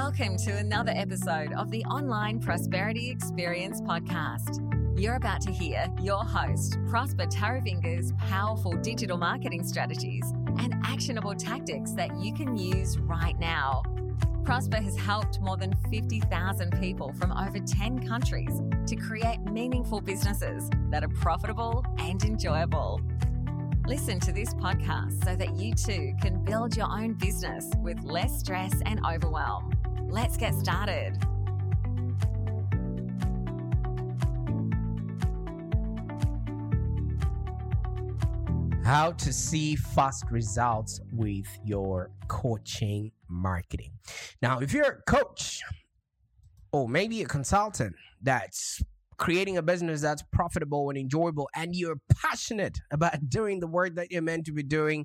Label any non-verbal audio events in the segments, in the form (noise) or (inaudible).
Welcome to another episode of the Online Prosperity Experience podcast. You're about to hear your host, Prosper Taruvinga's powerful digital marketing strategies and actionable tactics that you can use right now. Prosper has helped more than 50,000 people from over 10 countries to create meaningful businesses that are profitable and enjoyable. Listen to this podcast so that you too can build your own business with less stress and overwhelm. Let's get started. How to see fast results with your coaching marketing. Now, if you're a coach or maybe a consultant that's creating a business that's profitable and enjoyable, and you're passionate about doing the work that you're meant to be doing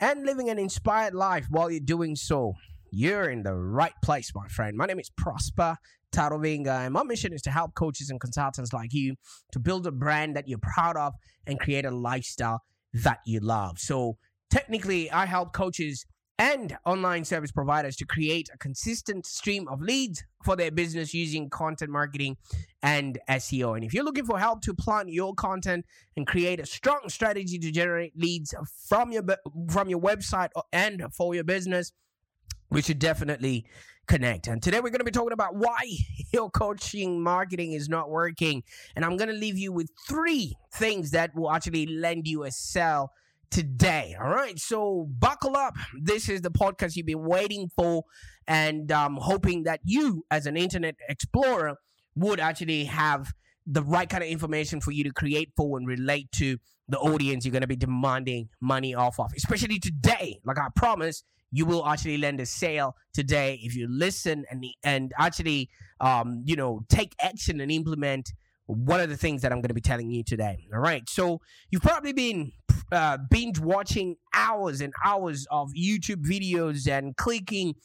and living an inspired life while you're doing so, you're in the right place, my friend. My name is Prosper Taruvinga, and my mission is to help coaches and consultants like you to build a brand that you're proud of and create a lifestyle that you love. So, technically, I help coaches and online service providers to create a consistent stream of leads for their business using content marketing and SEO. And if you're looking for help to plan your content and create a strong strategy to generate leads from your from your website and for your business, we should definitely connect. And today we're going to be talking about why (laughs) your coaching marketing is not working. And I'm going to leave you with three things that will actually lend you a sell today. All right. So buckle up. This is the podcast you've been waiting for and um, hoping that you, as an internet explorer, would actually have the right kind of information for you to create for and relate to the audience you're going to be demanding money off of, especially today. Like I promise, you will actually land a sale today if you listen and and actually um, you know take action and implement one of the things that I'm going to be telling you today. All right. So you've probably been uh, binge watching hours and hours of YouTube videos and clicking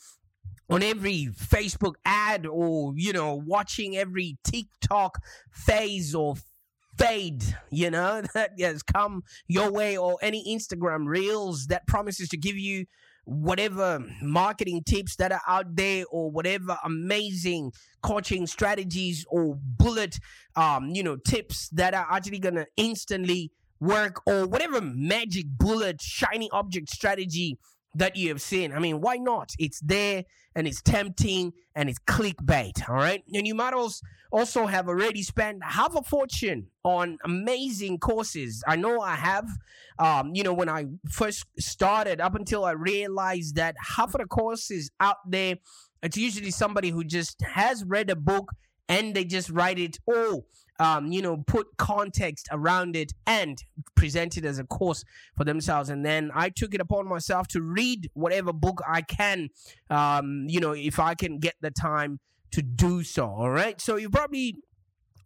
on every Facebook ad or, you know, watching every TikTok phase or fade, you know, (laughs) that has come your way or any Instagram reels that promises to give you whatever marketing tips that are out there or whatever amazing coaching strategies or bullet um you know tips that are actually gonna instantly work or whatever magic bullet shiny object strategy that you have seen. I mean, why not? It's there and it's tempting and it's clickbait, all right? And you might also have already spent half a fortune on amazing courses. I know I have. Um, you know, when I first started, up until I realized that half of the courses out there, it's usually somebody who just has read a book and they just write it all um, you know, put context around it and present it as a course for themselves. And then I took it upon myself to read whatever book I can, um, you know, if I can get the time to do so. All right. So you probably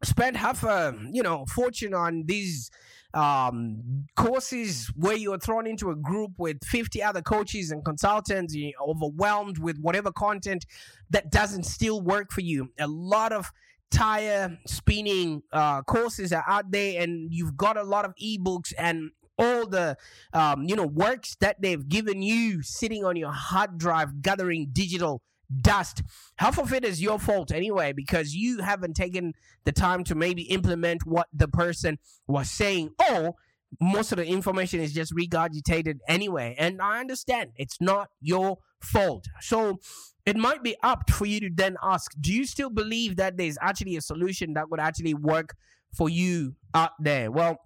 spent half a, you know, fortune on these um, courses where you are thrown into a group with 50 other coaches and consultants, you're overwhelmed with whatever content that doesn't still work for you. A lot of tire spinning uh, courses are out there, and you've got a lot of ebooks and all the um, you know works that they've given you sitting on your hard drive gathering digital dust. Half of it is your fault anyway because you haven't taken the time to maybe implement what the person was saying or most of the information is just regurgitated anyway. And i understand it's not your fault. So it might be apt for you to then ask do you still believe that there's actually a solution that would actually work for you out there? Well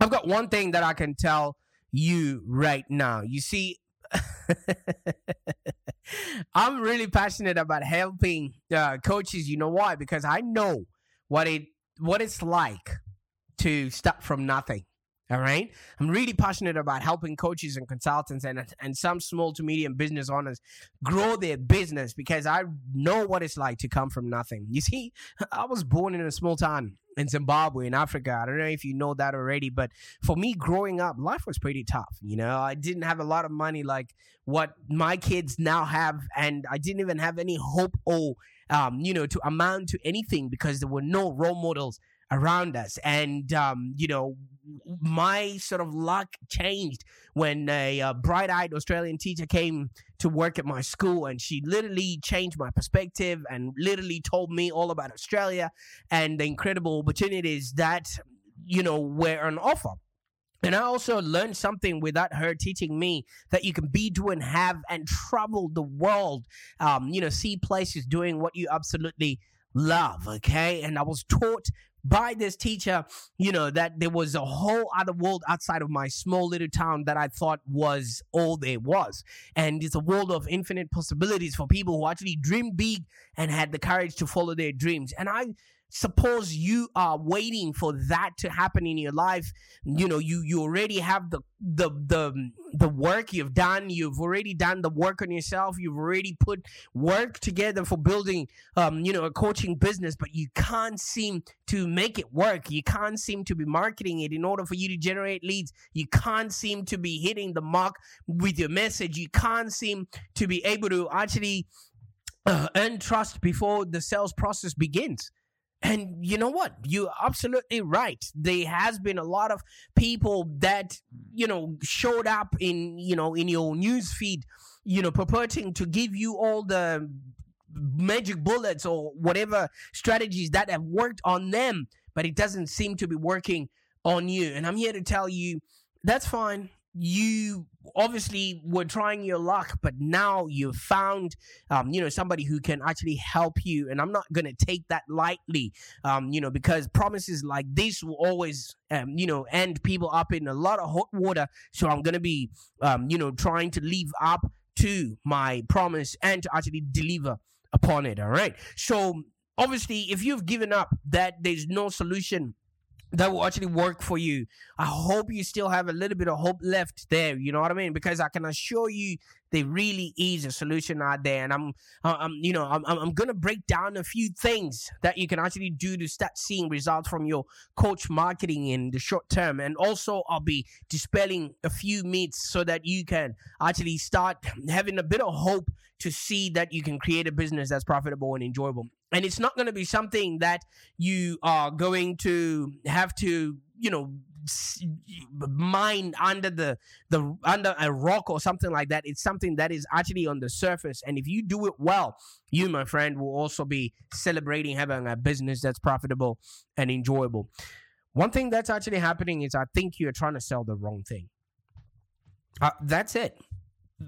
i've got one thing that i can tell you right now. You see (laughs) i'm really passionate about helping uh, coaches. You know why? Because i know what it what it's like to start from nothing all right. I'm really passionate about helping coaches and consultants and, and some small to medium business owners grow their business because I know what it's like to come from nothing. You see, I was born in a small town in Zimbabwe, in Africa. I don't know if you know that already, but for me growing up, life was pretty tough. You know, I didn't have a lot of money like what my kids now have, and I didn't even have any hope or, um, you know, to amount to anything because there were no role models around us. And, um, you know, my sort of luck changed when a uh, bright-eyed Australian teacher came to work at my school, and she literally changed my perspective and literally told me all about Australia and the incredible opportunities that you know were on offer. And I also learned something without her teaching me that you can be, do, and have and travel the world. Um, you know, see places doing what you absolutely love. Okay. And I was taught by this teacher, you know, that there was a whole other world outside of my small little town that I thought was all there was. And it's a world of infinite possibilities for people who actually dream big and had the courage to follow their dreams. And I suppose you are waiting for that to happen in your life. You know you you already have the the the the work you've done. You've already done the work on yourself. You've already put work together for building um you know a coaching business but you can't seem to make it work. You can't seem to be marketing it in order for you to generate leads. You can't seem to be hitting the mark with your message. You can't seem to be able to actually uh, earn trust before the sales process begins and you know what? You're absolutely right. There has been a lot of people that, you know, showed up in, you know, in your news feed, you know, purporting to give you all the magic bullets or whatever strategies that have worked on them, but it doesn't seem to be working on you. And I'm here to tell you that's fine you obviously were trying your luck, but now you've found, um, you know, somebody who can actually help you. And I'm not going to take that lightly, um, you know, because promises like this will always, um, you know, end people up in a lot of hot water. So I'm going to be, um, you know, trying to live up to my promise and to actually deliver upon it. All right. So obviously, if you've given up that there's no solution that will actually work for you. I hope you still have a little bit of hope left there. You know what I mean? Because I can assure you, there really is a solution out there, and I'm, I'm, you know, I'm, I'm gonna break down a few things that you can actually do to start seeing results from your coach marketing in the short term, and also I'll be dispelling a few myths so that you can actually start having a bit of hope to see that you can create a business that's profitable and enjoyable and it's not going to be something that you are going to have to you know mine under the the under a rock or something like that. It's something that is actually on the surface. And if you do it well you my friend will also be celebrating having a business that's profitable and enjoyable. One thing that's actually happening is i think you're trying to sell the wrong thing. Uh, that's it.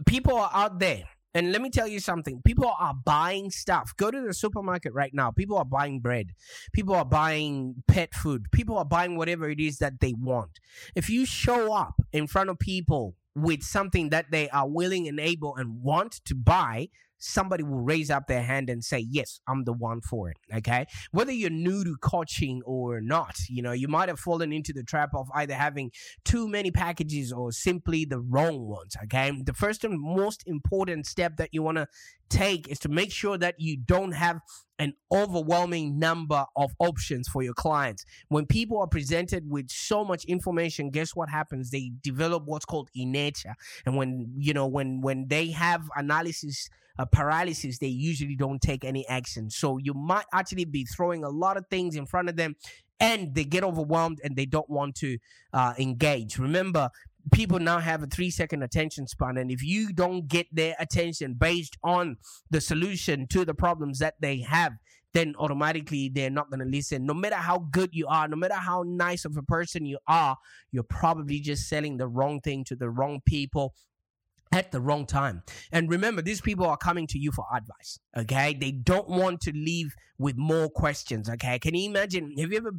People are out there and let me tell you something. People are buying stuff. Go to the supermarket right now. People are buying bread. People are buying pet food. People are buying whatever it is that they want. If you show up in front of people with something that they are willing and able and want to buy, somebody will raise up their hand and say, Yes, I'm the one for it. Okay. Whether you're new to coaching or not, you know, you might have fallen into the trap of either having too many packages or simply the wrong ones. Okay. The first and most important step that you want to take is to make sure that you don't have an overwhelming number of options for your clients. When people are presented with so much information, guess what happens? They develop what's called inertia. And when, you know, when when they have analysis uh, paralysis, they usually don't take any action. So you might actually be throwing a lot of things in front of them and they get overwhelmed and they don't want to uh, engage. Remember, people now have a three second attention span and if you don't get their attention based on the solution to the problems that they have then automatically they're not going to listen no matter how good you are no matter how nice of a person you are you're probably just selling the wrong thing to the wrong people at the wrong time. And remember, these people are coming to you for advice. Okay. They don't want to leave with more questions. Okay. Can you imagine? Have you ever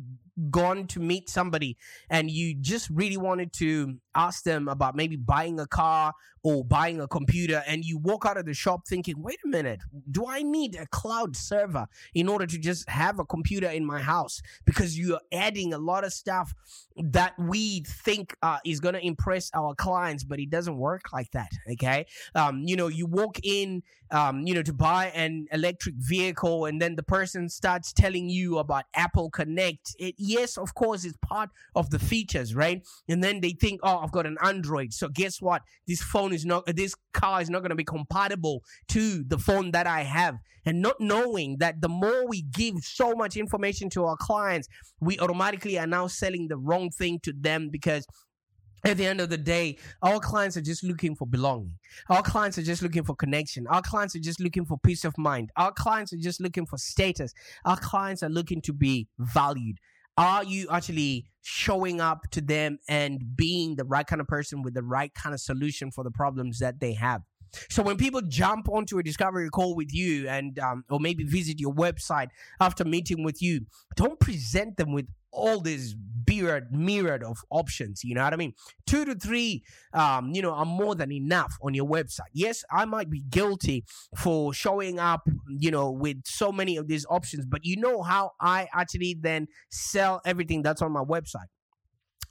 gone to meet somebody and you just really wanted to ask them about maybe buying a car or buying a computer and you walk out of the shop thinking, wait a minute, do I need a cloud server in order to just have a computer in my house? Because you're adding a lot of stuff that we think uh, is going to impress our clients, but it doesn't work like that. Okay. Um, you know, you walk in, um, you know, to buy an electric vehicle and then the person starts telling you about Apple Connect. It, yes, of course, it's part of the features, right? And then they think, oh, I've got an Android. So guess what? This phone is not, this car is not going to be compatible to the phone that I have. And not knowing that the more we give so much information to our clients, we automatically are now selling the wrong thing to them because at the end of the day, our clients are just looking for belonging. Our clients are just looking for connection. Our clients are just looking for peace of mind. Our clients are just looking for status. Our clients are looking to be valued. Are you actually showing up to them and being the right kind of person with the right kind of solution for the problems that they have? So when people jump onto a discovery call with you and um, or maybe visit your website after meeting with you, don't present them with all this myriad myriad of options you know what i mean? Two to three um you know are more than enough on your website. Yes i might be guilty for showing up you know with so many of these options but you know how i actually then sell everything that's on my website?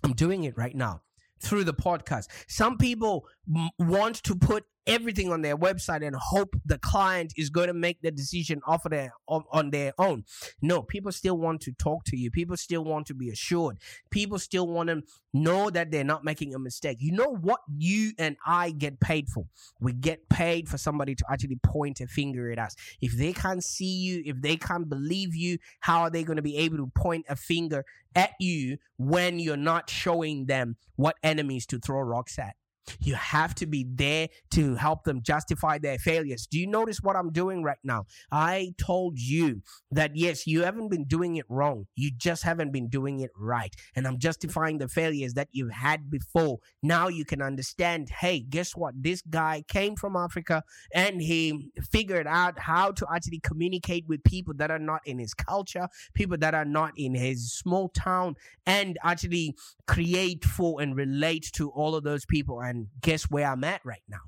I'm doing it right now through the podcast. Some people m- want to put everything on their website and hope the client is going to make the decision off of their on, on their own. No, people still want to talk to you. People still want to be assured. People still want to know that they're not making a mistake. You know what you and I get paid for? We get paid for somebody to actually point a finger at us. If they can't see you, if they can't believe you, how are they going to be able to point a finger at you when you're not showing them what enemies to throw rocks at? You have to be there to help them justify their failures. Do you notice what I'm doing right now? I told you that yes, you haven't been doing it wrong. You just haven't been doing it right. And I'm justifying the failures that you've had before. Now you can understand hey, guess what? This guy came from Africa and he figured out how to actually communicate with people that are not in his culture, people that are not in his small town, and actually create for and relate to all of those people. And and guess where I'm at right now.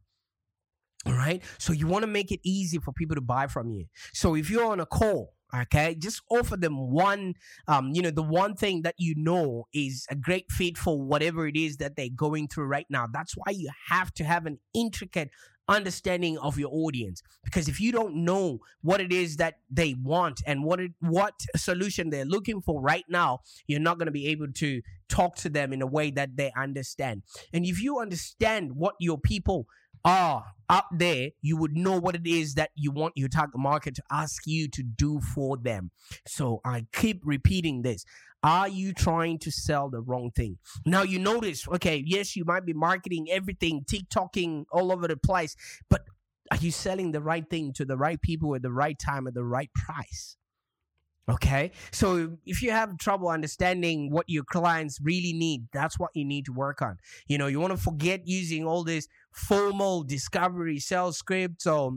All right. So you want to make it easy for people to buy from you. So if you're on a call, okay, just offer them one, um, you know, the one thing that you know is a great fit for whatever it is that they're going through right now. That's why you have to have an intricate understanding of your audience. Because if you don't know what it is that they want and what it, what solution they're looking for right now you're not going to be able to talk to them in a way that they understand. And if you understand what your people are up there, you would know what it is that you want your target market to ask you to do for them. So I keep repeating this. Are you trying to sell the wrong thing? Now you notice, okay, yes, you might be marketing everything, TikToking all over the place, but are you selling the right thing to the right people at the right time at the right price? Okay. So if you have trouble understanding what your clients really need, that's what you need to work on. You know, you want to forget using all this formal discovery sales scripts or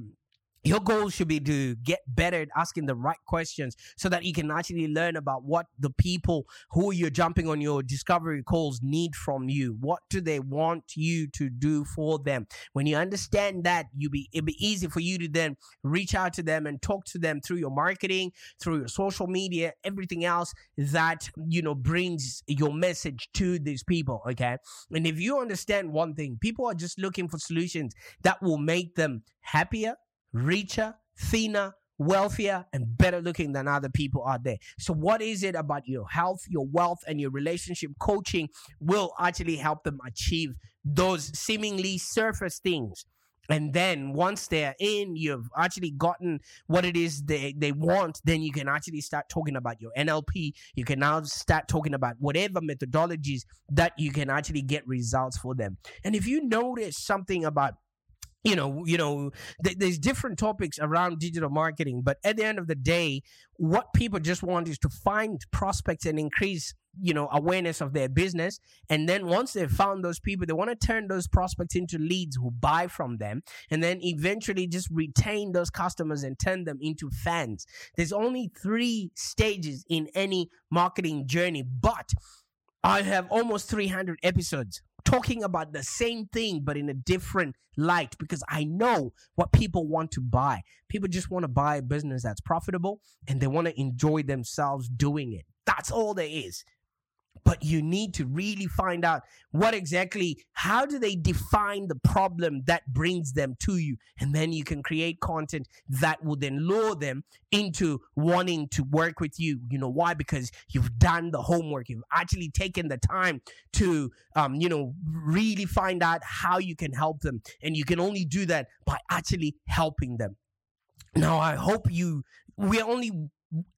your goal should be to get better at asking the right questions so that you can actually learn about what the people who you're jumping on your discovery calls need from you. What do they want you to do for them? When you understand that, you be it'll be easy for you to then reach out to them and talk to them through your marketing, through your social media, everything else that you know brings your message to these people. Okay. And if you understand one thing, people are just looking for solutions that will make them happier richer, thinner, wealthier, and better looking than other people out there. So, what is it about your health, your wealth, and your relationship coaching will actually help them achieve those seemingly surface things? And then once they're in, you've actually gotten what it is they, they want, then you can actually start talking about your NLP. You can now start talking about whatever methodologies that you can actually get results for them. And if you notice something about you know you know th- there's different topics around digital marketing but at the end of the day what people just want is to find prospects and increase you know awareness of their business. And then once they've found those people they want to turn those prospects into leads who buy from them and then eventually just retain those customers and turn them into fans. There's only three stages in any marketing journey but i have almost 300 episodes talking about the same thing but in a different light because I know what people want to buy. People just want to buy a business that's profitable and they want to enjoy themselves doing it. That's all there is. But you need to really find out what exactly how do they define the problem that brings them to you? And then you can create content that will then lure them into wanting to work with you. You know why? Because you've done the homework. You've actually taken the time to um, you know really find out how you can help them. And you can only do that by actually helping them. Now i hope you we're only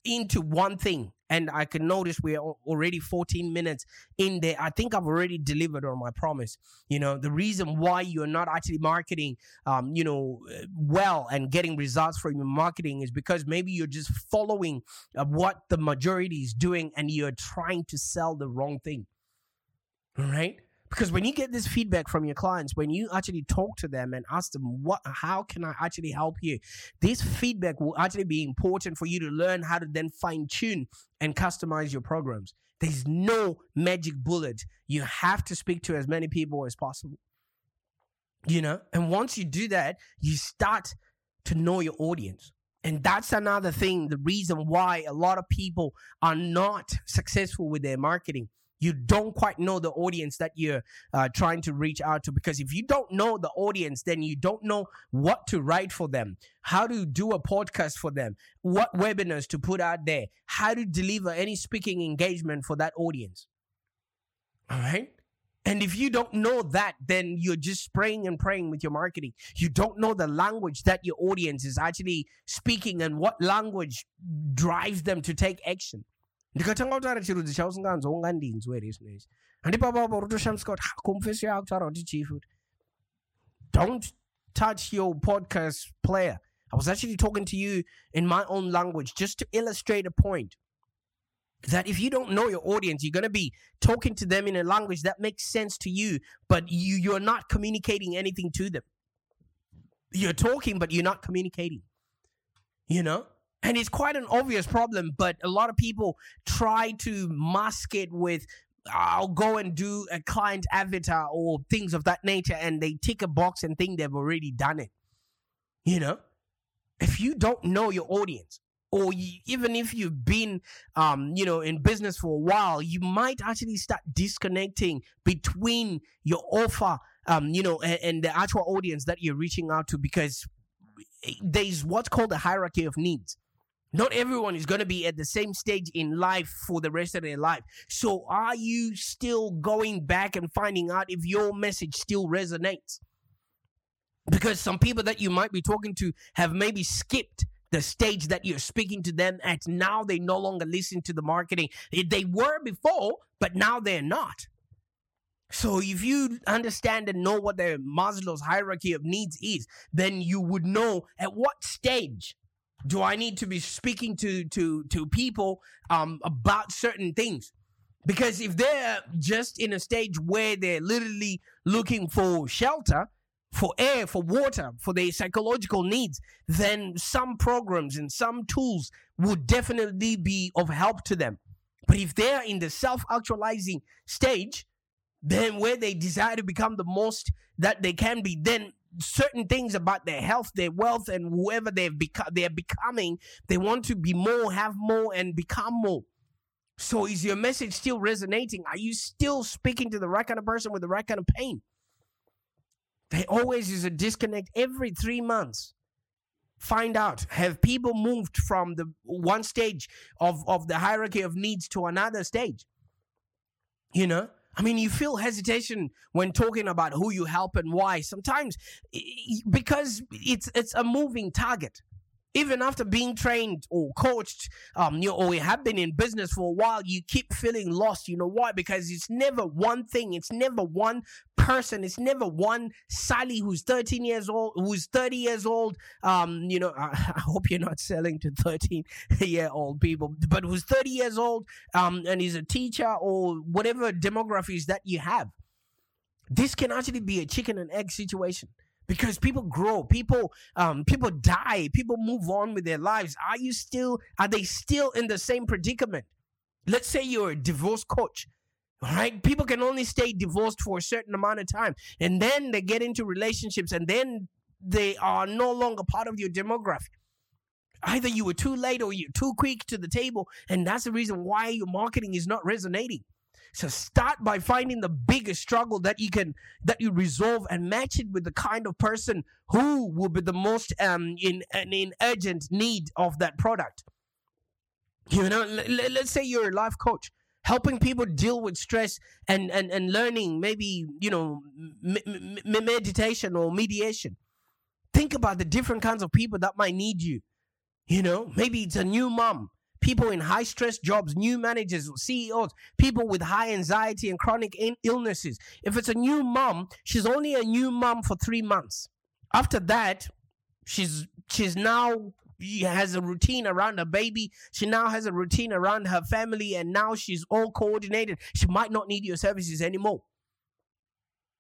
into one thing and I can notice we're already 14 minutes in there. I think I've already delivered on my promise. You know, the reason why you're not actually marketing, um, you know, well and getting results from your marketing is because maybe you're just following uh, what the majority is doing and you're trying to sell the wrong thing. All right because when you get this feedback from your clients when you actually talk to them and ask them what how can i actually help you? This feedback will actually be important for you to learn how to then fine tune and customize your programs. There's no magic bullet. You have to speak to as many people as possible. You know? And once you do that you start to know your audience. And that's another thing the reason why a lot of people are not successful with their marketing you don't quite know the audience that you're uh, trying to reach out to because if you don't know the audience then you don't know what to write for them how to do a podcast for them what webinars to put out there how to deliver any speaking engagement for that audience. All right? And if you don't know that, then you're just spraying and praying with your marketing. You don't know the language that your audience is actually speaking and what language drives them to take action ndikatanga kutaura chirudzi here uritoshamisika kuti kumfeso yakutaura kuti don't touch your podcast player. I was actually talking to you in my own language just to illustrate a point that if you don't know your audience you're going to be talking to them in a language that makes sense to you but you you're not communicating anything to them. You're talking but you're not communicating. You know and it's quite an obvious problem, but a lot of people try to mask it with I'll go and do a client avatar or things of that nature, and they tick a box and think they've already done it. You know, if you don't know your audience, or you, even if you've been, um, you know, in business for a while, you might actually start disconnecting between your offer, um, you know, and, and the actual audience that you're reaching out to because there's what's called a hierarchy of needs not everyone is going to be at the same stage in life for the rest of their life. So, are you still going back and finding out if your message still resonates? Because some people that you might be talking to have maybe skipped the stage that you're speaking to them at. Now they no longer listen to the marketing. They were before, but now they're not. So if you understand and know what the Maslow's hierarchy of needs is, then you would know at what stage do I need to be speaking to to to people um, about certain things? Because if they're just in a stage where they're literally looking for shelter, for air, for water, for their psychological needs, then some programs and some tools would definitely be of help to them. But if they're in the self actualizing stage, then where they desire to become the most that they can be, then certain things about their health, their wealth, and whoever they've become, they're becoming. They want to be more, have more, and become more. So is your message still resonating? Are you still speaking to the right kind of person with the right kind of pain? There always is a disconnect every three months. Find out have people moved from the one stage of, of the hierarchy of needs to another stage? You know, I mean, you feel hesitation when talking about who you help and why. Sometimes because it's it's a moving target even after being trained or coached, um, you or you have been in business for a while, you keep feeling lost. You know why? Because it's never one thing. It's never one person. It's never one Sally who's 13 years old, who's 30 years old. Um, you know, (laughs) I, I hope you're not selling to 13 (laughs) year old people, but who's 30 years old, um, and is a teacher or whatever demographics that you have. This can actually be a chicken and egg situation because people grow people um people die people move on with their lives. Are you still are they still in the same predicament? Let's say you're a divorce coach right? People can only stay divorced for a certain amount of time and then they get into relationships and then they are no longer part of your demographic. Either you were too late or you're too quick to the table and that's the reason why your marketing is not resonating So start by finding the biggest struggle that you can that you resolve and match it with the kind of person who will be the most um in in urgent need of that product. You know, l- let's say you're a life coach helping people deal with stress and and, and learning maybe you know m- m- meditation or mediation. Think about the different kinds of people that might need you. You know maybe it's a new mom people in high stress jobs new managers ceos people with high anxiety and chronic illnesses if it's a new mom she's only a new mom for three months after that she's she's now has a routine around her baby. She now has a routine around her family, and now she's all coordinated. She might not need your services anymore.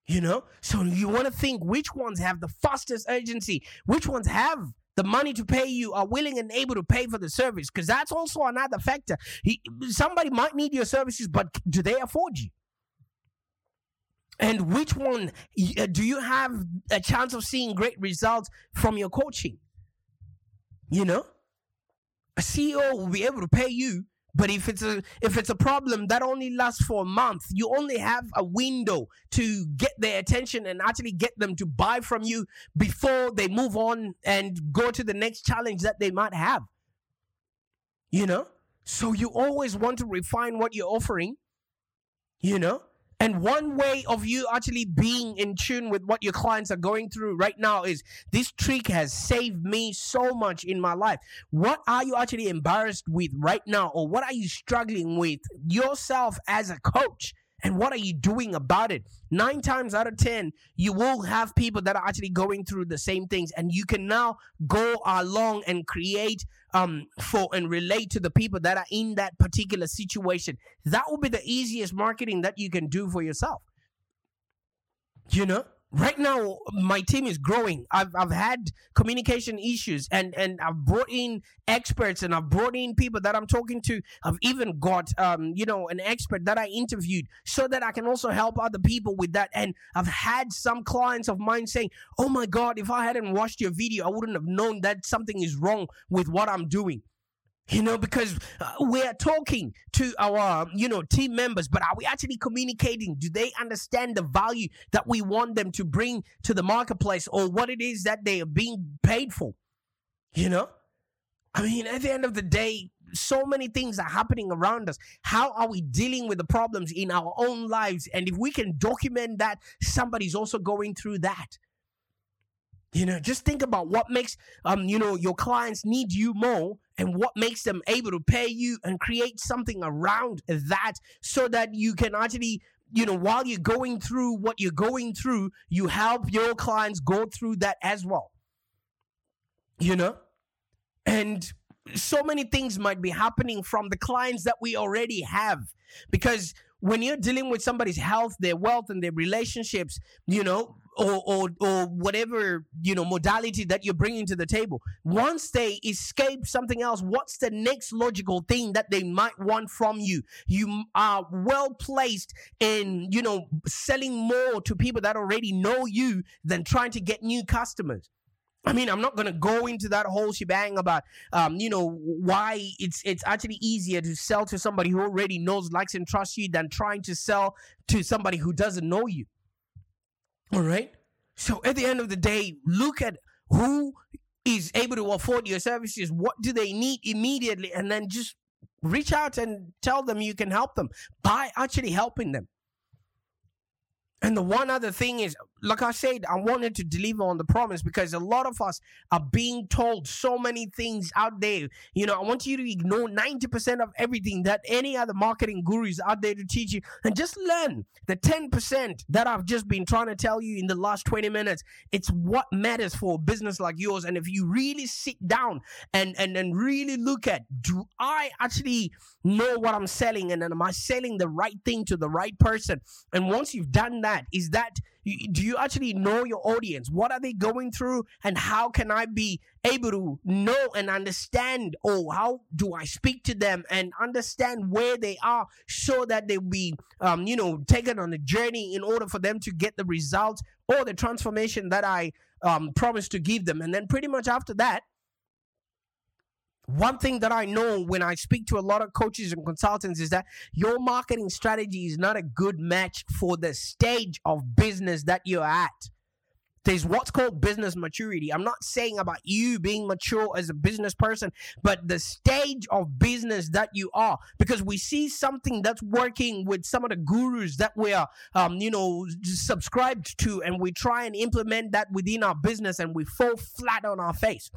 You know? So you want to think which ones have the fastest urgency, which ones have the money to pay you, are willing and able to pay for the service, because that's also another factor. He, somebody might need your services, but do they afford you? And which one uh, do you have a chance of seeing great results from your coaching? You know, a CEO will be able to pay you, but if it's a if it's a problem that only lasts for a month, you only have a window to get their attention and actually get them to buy from you before they move on and go to the next challenge that they might have. You know? So you always want to refine what you're offering, you know? And one way of you actually being in tune with what your clients are going through right now is this trick has saved me so much in my life. What are you actually embarrassed with right now? Or what are you struggling with yourself as a coach? And what are you doing about it? Nine times out of 10, you will have people that are actually going through the same things. And you can now go along and create um for and relate to the people that are in that particular situation. That will be the easiest marketing that you can do for yourself. You know? Right now my team is growing. I've i've had communication issues and and i've brought in experts and i've brought in people that i'm talking to. I've even got um you know an expert that i interviewed so that i can also help other people with that. And i've had some clients of mine saying oh my god if i hadn't watched your video i wouldn't have known that something is wrong with what i'm doing you know because uh, we're talking to our you know team members but are we actually communicating do they understand the value that we want them to bring to the marketplace or what it is that they are being paid for you know i mean at the end of the day so many things are happening around us. How are we dealing with the problems in our own lives? And if we can document that, somebody's also going through that. You know, just think about what makes um, you know, your clients need you more and what makes them able to pay you and create something around that so that you can actually you know while you're going through what you're going through you help your clients go through that as well. You know? And so many things might be happening from the clients that we already have because when you're dealing with somebody's health, their wealth, and their relationships, you know, or, or or whatever you know modality that you're bringing to the table. Once they escape something else what's the next logical thing that they might want from you? You are well placed in you know selling more to people that already know you than trying to get new customers. I mean, I'm not going to go into that whole shebang about, um, you know, why it's it's actually easier to sell to somebody who already knows, likes, and trusts you than trying to sell to somebody who doesn't know you. All right. So at the end of the day, look at who is able to afford your services. What do they need immediately, and then just reach out and tell them you can help them by actually helping them. And the one other thing is, like I said, I wanted to deliver on the promise because a lot of us are being told so many things out there. You know, I want you to ignore 90% of everything that any other marketing gurus out there to teach you and just learn the 10% that I've just been trying to tell you in the last 20 minutes. It's what matters for a business like yours. And if you really sit down and, and, and really look at, do I actually know what I'm selling? And am I selling the right thing to the right person? And once you've done that, is that do you actually know your audience? What are they going through? And how can I be able to know and understand, or how do I speak to them and understand where they are so that they'll be, um, you know, taken on a journey in order for them to get the results or the transformation that I um, promised to give them? And then pretty much after that, one thing that I know when I speak to a lot of coaches and consultants is that your marketing strategy is not a good match for the stage of business that you're at. There's what's called business maturity. I'm not saying about you being mature as a business person, but the stage of business that you are. Because we see something that's working with some of the gurus that we are, um, you know, subscribed to, and we try and implement that within our business, and we fall flat on our face.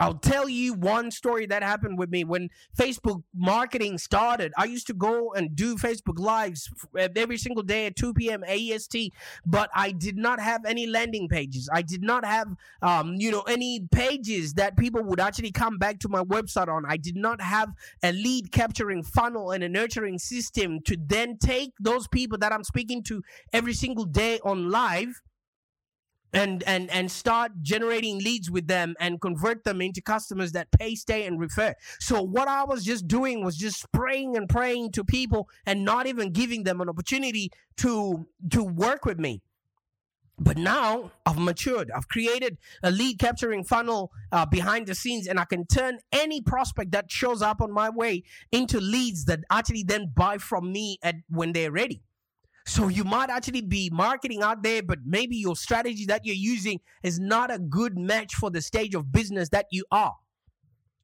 I'll tell you one story that happened with me when Facebook marketing started. I used to go and do Facebook Lives every single day at 2 p.m. AEST, but I did not have any landing pages. I did not have, um, you know, any pages that people would actually come back to my website on. I did not have a lead capturing funnel and a nurturing system to then take those people that I'm speaking to every single day on live and and and start generating leads with them and convert them into customers that pay stay and refer so what i was just doing was just spraying and praying to people and not even giving them an opportunity to to work with me but now I've matured. I've created a lead capturing funnel uh, behind the scenes, and I can turn any prospect that shows up on my way into leads that actually then buy from me at when they're ready. So you might actually be marketing out there, but maybe your strategy that you're using is not a good match for the stage of business that you are.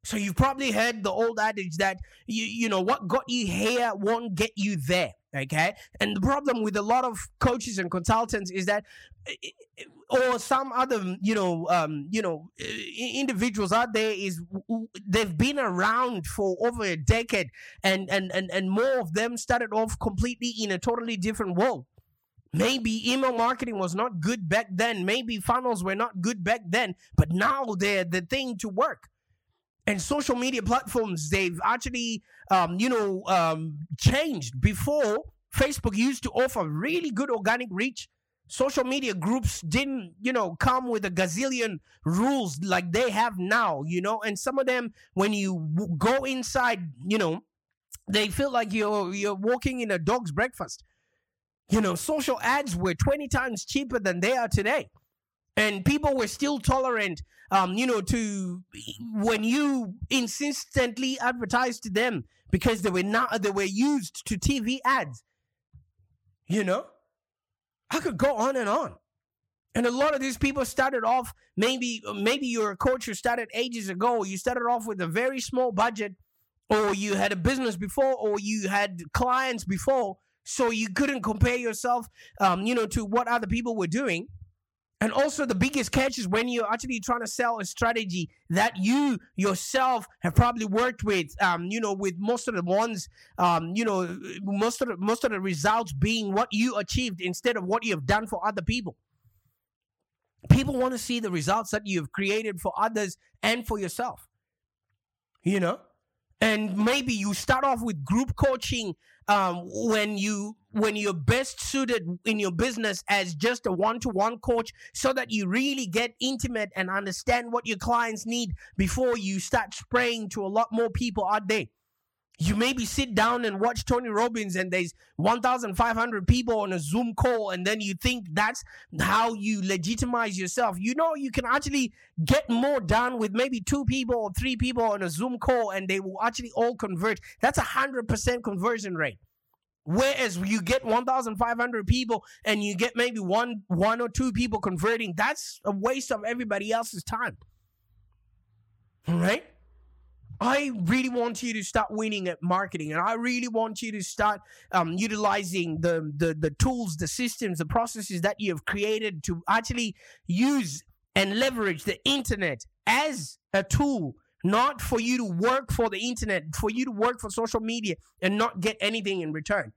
So you've probably heard the old adage that you you know what got you here won't get you there. Okay, and the problem with a lot of coaches and consultants is that eh, eh, eh, or some other you know um, you know individuals out there is they've been around for over a decade and and and, and more of them started off completely in a totally different world Maybe email marketing was not good back then. Maybe funnels were not good back then, but now they're the thing to work. And social media platforms, they've actually, um, you know, um, changed. Before, Facebook used to offer really good organic reach. Social media groups didn't you know come with a gazillion rules like they have now you know? And some of them when you go inside you know they feel like you're you're walking in a dog's breakfast. You know social ads were 20 times cheaper than they are today and people were still tolerant um you know to when you insistently advertised to them because they were not they were used to tv ads you know I could go on and on. And a lot of these people started off maybe maybe you're a coach who started ages ago. You started off with a very small budget, or you had a business before, or you had clients before, so you couldn't compare yourself, um, you know, to what other people were doing. And also, the biggest catch is when you're actually trying to sell a strategy that you yourself have probably worked with. Um, you know, with most of the ones, um, you know, most of the most of the results being what you achieved instead of what you have done for other people. People want to see the results that you have created for others and for yourself. You know, and maybe you start off with group coaching um, when you when you're best suited in your business as just a one-to-one coach so that you really get intimate and understand what your clients need before you start spraying to a lot more people out there you maybe sit down and watch Tony Robbins and there's 1,500 people on a Zoom call, and then you think that's how you legitimize yourself. You know, you can actually get more done with maybe two people or three people on a Zoom call, and they will actually all convert. That's a 100% conversion rate. Whereas you get 1,500 people and you get maybe one, one or two people converting, that's a waste of everybody else's time. All right? I really want you to start winning at marketing, and I really want you to start um, utilizing the, the the tools, the systems, the processes that you have created to actually use and leverage the internet as a tool, not for you to work for the internet, for you to work for social media and not get anything in return.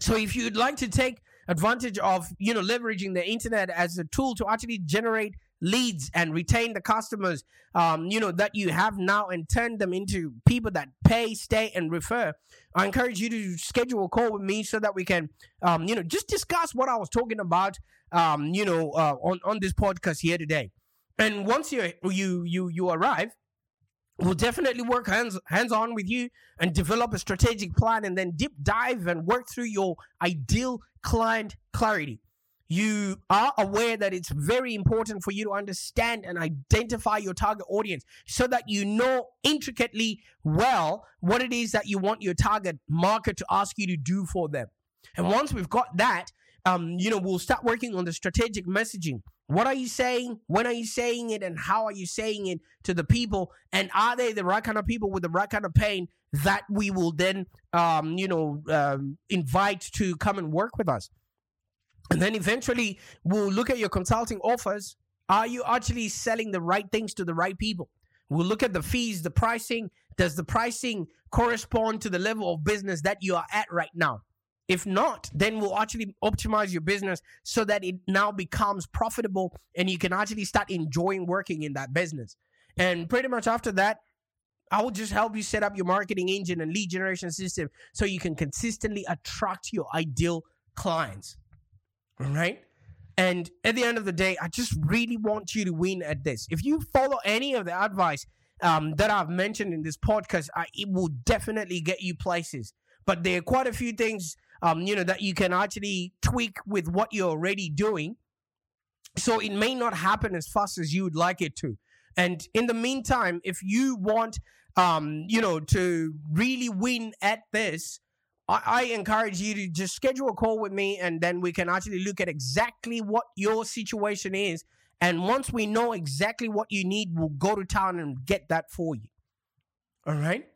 So, if you'd like to take advantage of you know leveraging the internet as a tool to actually generate leads and retain the customers um, you know that you have now and turn them into people that pay stay and refer i encourage you to schedule a call with me so that we can um, you know just discuss what i was talking about um, you know uh, on, on this podcast here today and once you you you you arrive we'll definitely work hands hands on with you and develop a strategic plan and then deep dive and work through your ideal client clarity you are aware that it's very important for you to understand and identify your target audience so that you know intricately well what it is that you want your target market to ask you to do for them. And once we've got that, um, you know, we'll start working on the strategic messaging. What are you saying? When are you saying it? And how are you saying it to the people? And are they the right kind of people with the right kind of pain that we will then, um, you know, um, invite to come and work with us? And then eventually we'll look at your consulting offers. Are you actually selling the right things to the right people? We'll look at the fees, the pricing. Does the pricing correspond to the level of business that you are at right now? If not, then we'll actually optimize your business so that it now becomes profitable and you can actually start enjoying working in that business. And pretty much after that, I will just help you set up your marketing engine and lead generation system so you can consistently attract your ideal clients right? And at the end of the day, I just really want you to win at this. If you follow any of the advice um, that I've mentioned in this podcast, I, it will definitely get you places. But there are quite a few things, um, you know, that you can actually tweak with what you're already doing. So it may not happen as fast as you would like it to. And in the meantime, if you want, um, you know, to really win at this, I, I encourage you to just schedule a call with me and then we can actually look at exactly what your situation is. And once we know exactly what you need, we'll go to town and get that for you. All right?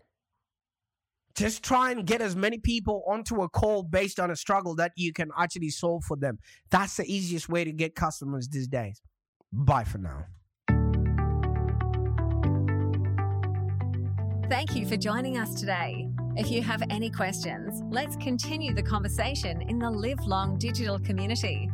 Just try and get as many people onto a call based on a struggle that you can actually solve for them. That's the easiest way to get customers these days. Bye for now. Thank you for joining us today. If you have any questions, let's continue the conversation in the Live Long Digital community.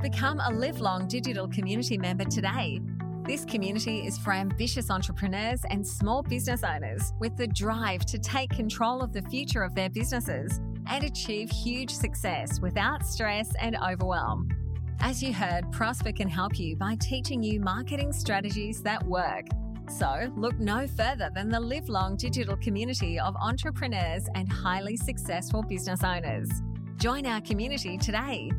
Become a Live Long Digital community member today. This community is for ambitious entrepreneurs and small business owners with the drive to take control of the future of their businesses and achieve huge success without stress and overwhelm. As you heard, Prosper can help you by teaching you marketing strategies that work so, look no further than the Live Long digital community of entrepreneurs and highly successful business owners. Join our community today.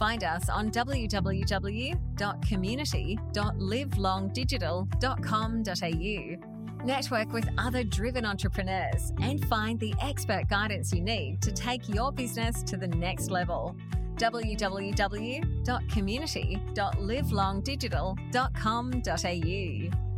Find us on www.community.livelongdigital.com.au. Network with other driven entrepreneurs and find the expert guidance you need to take your business to the next level www.community.livelongdigital.com.au.